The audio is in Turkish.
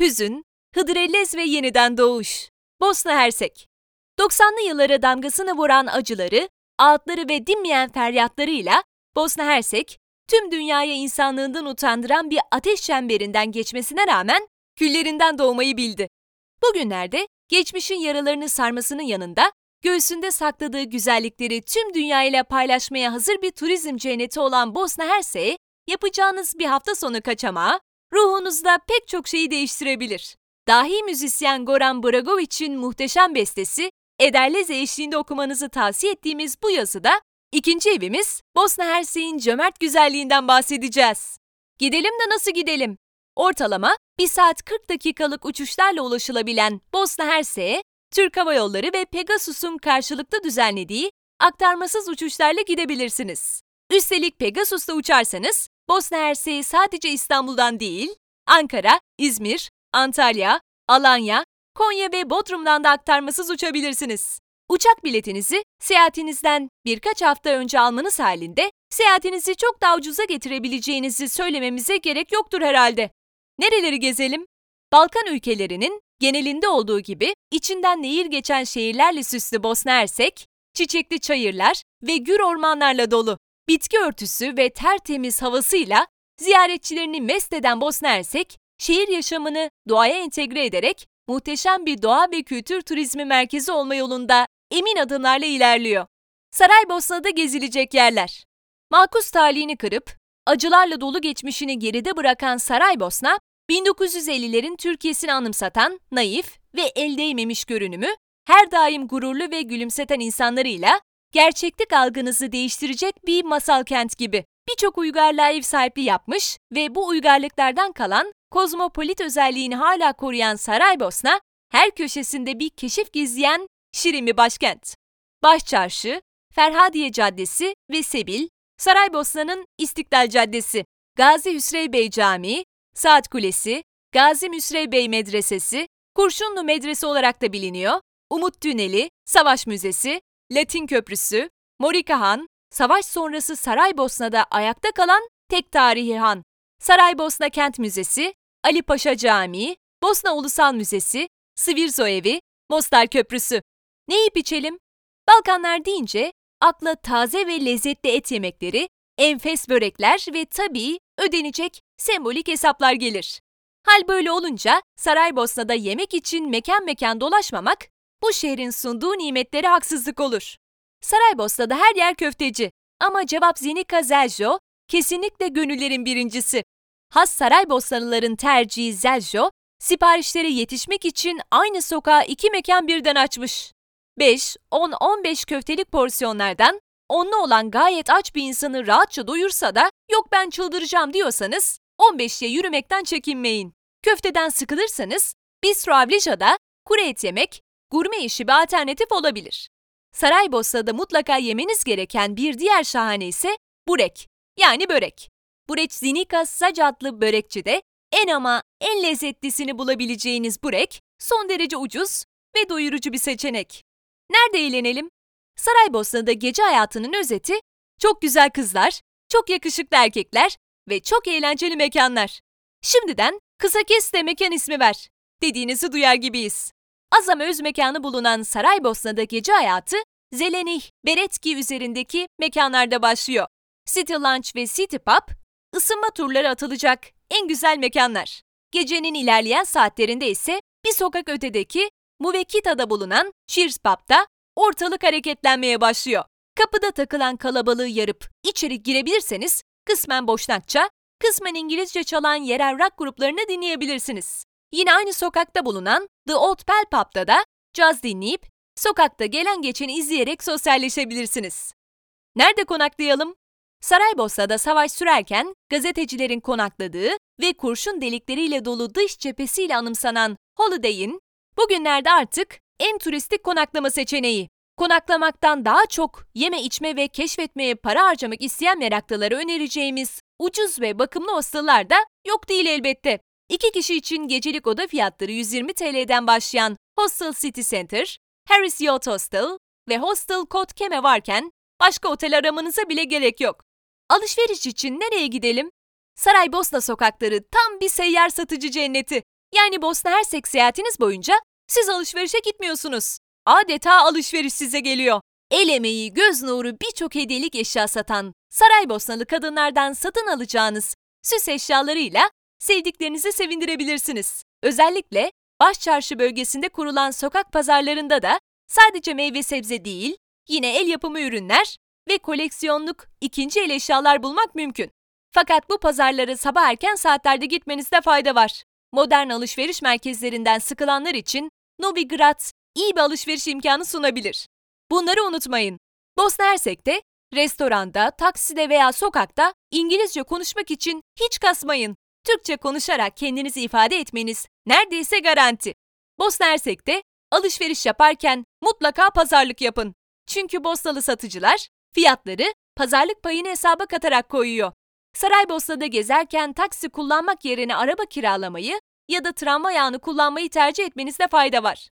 hüzün, Hıdrellez ve yeniden doğuş. Bosna Hersek. 90'lı yıllara damgasını vuran acıları, ağıtları ve dinmeyen feryatlarıyla Bosna Hersek, tüm dünyaya insanlığından utandıran bir ateş çemberinden geçmesine rağmen küllerinden doğmayı bildi. Bugünlerde geçmişin yaralarını sarmasının yanında göğsünde sakladığı güzellikleri tüm dünyayla paylaşmaya hazır bir turizm cenneti olan Bosna Hersek'e yapacağınız bir hafta sonu kaçamağı ruhunuzda pek çok şeyi değiştirebilir. Dahi müzisyen Goran Bragovic'in muhteşem bestesi Ederleze eşliğinde okumanızı tavsiye ettiğimiz bu yazıda ikinci evimiz Bosna Hersek'in cömert güzelliğinden bahsedeceğiz. Gidelim de nasıl gidelim? Ortalama 1 saat 40 dakikalık uçuşlarla ulaşılabilen Bosna Hersek'e Türk Hava Yolları ve Pegasus'un karşılıklı düzenlediği aktarmasız uçuşlarla gidebilirsiniz. Üstelik Pegasus'ta uçarsanız Bosna Hersek'i sadece İstanbul'dan değil, Ankara, İzmir, Antalya, Alanya, Konya ve Bodrum'dan da aktarmasız uçabilirsiniz. Uçak biletinizi seyahatinizden birkaç hafta önce almanız halinde seyahatinizi çok daha ucuza getirebileceğinizi söylememize gerek yoktur herhalde. Nereleri gezelim? Balkan ülkelerinin genelinde olduğu gibi içinden nehir geçen şehirlerle süslü Bosna Hersek, çiçekli çayırlar ve gür ormanlarla dolu, bitki örtüsü ve tertemiz havasıyla ziyaretçilerini mest eden Bosna Hersek, şehir yaşamını doğaya entegre ederek muhteşem bir doğa ve kültür turizmi merkezi olma yolunda emin adımlarla ilerliyor. Saraybosna'da gezilecek yerler. Makus talihini kırıp, acılarla dolu geçmişini geride bırakan Saraybosna, 1950'lerin Türkiye'sini anımsatan naif ve el değmemiş görünümü, her daim gururlu ve gülümseten insanlarıyla gerçeklik algınızı değiştirecek bir masal kent gibi. Birçok uygarlığa ev sahipliği yapmış ve bu uygarlıklardan kalan kozmopolit özelliğini hala koruyan Saraybosna, her köşesinde bir keşif gizleyen şirin başkent. Başçarşı, Ferhadiye Caddesi ve Sebil, Saraybosna'nın İstiklal Caddesi, Gazi Hüsrev Bey Camii, Saat Kulesi, Gazi Müsrev Bey Medresesi, Kurşunlu Medrese olarak da biliniyor, Umut Tüneli, Savaş Müzesi, Latin Köprüsü, Morika Han, savaş sonrası Saraybosna'da ayakta kalan tek tarihi han, Saraybosna Kent Müzesi, Ali Paşa Camii, Bosna Ulusal Müzesi, Svirzo Evi, Mostar Köprüsü. Ne yiyip içelim? Balkanlar deyince akla taze ve lezzetli et yemekleri, enfes börekler ve tabii ödenecek sembolik hesaplar gelir. Hal böyle olunca Saraybosna'da yemek için mekan mekan dolaşmamak bu şehrin sunduğu nimetleri haksızlık olur. Saraybosna'da her yer köfteci ama cevap Zenika Zeljo kesinlikle gönüllerin birincisi. Has Saraybosnalıların tercihi Zeljo, siparişlere yetişmek için aynı sokağa iki mekan birden açmış. 5, 10, 15 köftelik porsiyonlardan onlu olan gayet aç bir insanı rahatça doyursa da yok ben çıldıracağım diyorsanız 15'ye yürümekten çekinmeyin. Köfteden sıkılırsanız Bistro Avlija'da kuru et yemek, gurme işi bir alternatif olabilir. Saraybosna'da mutlaka yemeniz gereken bir diğer şahane ise burek, yani börek. Bureç Zinika Sac adlı börekçide en ama en lezzetlisini bulabileceğiniz burek son derece ucuz ve doyurucu bir seçenek. Nerede eğlenelim? Saraybosna'da gece hayatının özeti çok güzel kızlar, çok yakışıklı erkekler ve çok eğlenceli mekanlar. Şimdiden kısa kes de mekan ismi ver dediğinizi duyar gibiyiz. Azam öz mekanı bulunan Saraybosna'da gece hayatı Zelenih, Beretki üzerindeki mekanlarda başlıyor. City Lunch ve City Pub, ısınma turları atılacak en güzel mekanlar. Gecenin ilerleyen saatlerinde ise bir sokak ötedeki Muvekita'da bulunan Cheers Pub'da ortalık hareketlenmeye başlıyor. Kapıda takılan kalabalığı yarıp içeri girebilirseniz kısmen Boşnakça, kısmen İngilizce çalan yerel rock gruplarını dinleyebilirsiniz. Yine aynı sokakta bulunan The Old Bell Pub'da da caz dinleyip sokakta gelen geçeni izleyerek sosyalleşebilirsiniz. Nerede konaklayalım? Saraybosna'da savaş sürerken gazetecilerin konakladığı ve kurşun delikleriyle dolu dış cephesiyle anımsanan Holiday'in bugünlerde artık en turistik konaklama seçeneği. Konaklamaktan daha çok yeme içme ve keşfetmeye para harcamak isteyen meraklılara önereceğimiz ucuz ve bakımlı hostellar da yok değil elbette. İki kişi için gecelik oda fiyatları 120 TL'den başlayan Hostel City Center, Harris Yacht Hostel ve Hostel Kot Keme varken başka otel aramanıza bile gerek yok. Alışveriş için nereye gidelim? Saraybosna sokakları tam bir seyyar satıcı cenneti. Yani Bosna Hersek seyahatiniz boyunca siz alışverişe gitmiyorsunuz. Adeta alışveriş size geliyor. El emeği, göz nuru birçok hediyelik eşya satan Saraybosnalı kadınlardan satın alacağınız süs eşyalarıyla sevdiklerinizi sevindirebilirsiniz. Özellikle Başçarşı bölgesinde kurulan sokak pazarlarında da sadece meyve sebze değil, yine el yapımı ürünler ve koleksiyonluk ikinci el eşyalar bulmak mümkün. Fakat bu pazarlara sabah erken saatlerde gitmenizde fayda var. Modern alışveriş merkezlerinden sıkılanlar için Novigrad iyi bir alışveriş imkanı sunabilir. Bunları unutmayın. Bosna Hersek'te restoranda, takside veya sokakta İngilizce konuşmak için hiç kasmayın. Türkçe konuşarak kendinizi ifade etmeniz neredeyse garanti. Bosna Hersek'te alışveriş yaparken mutlaka pazarlık yapın. Çünkü Bosnalı satıcılar fiyatları pazarlık payını hesaba katarak koyuyor. Saraybosna'da gezerken taksi kullanmak yerine araba kiralamayı ya da tramvay ağını kullanmayı tercih etmenizde fayda var.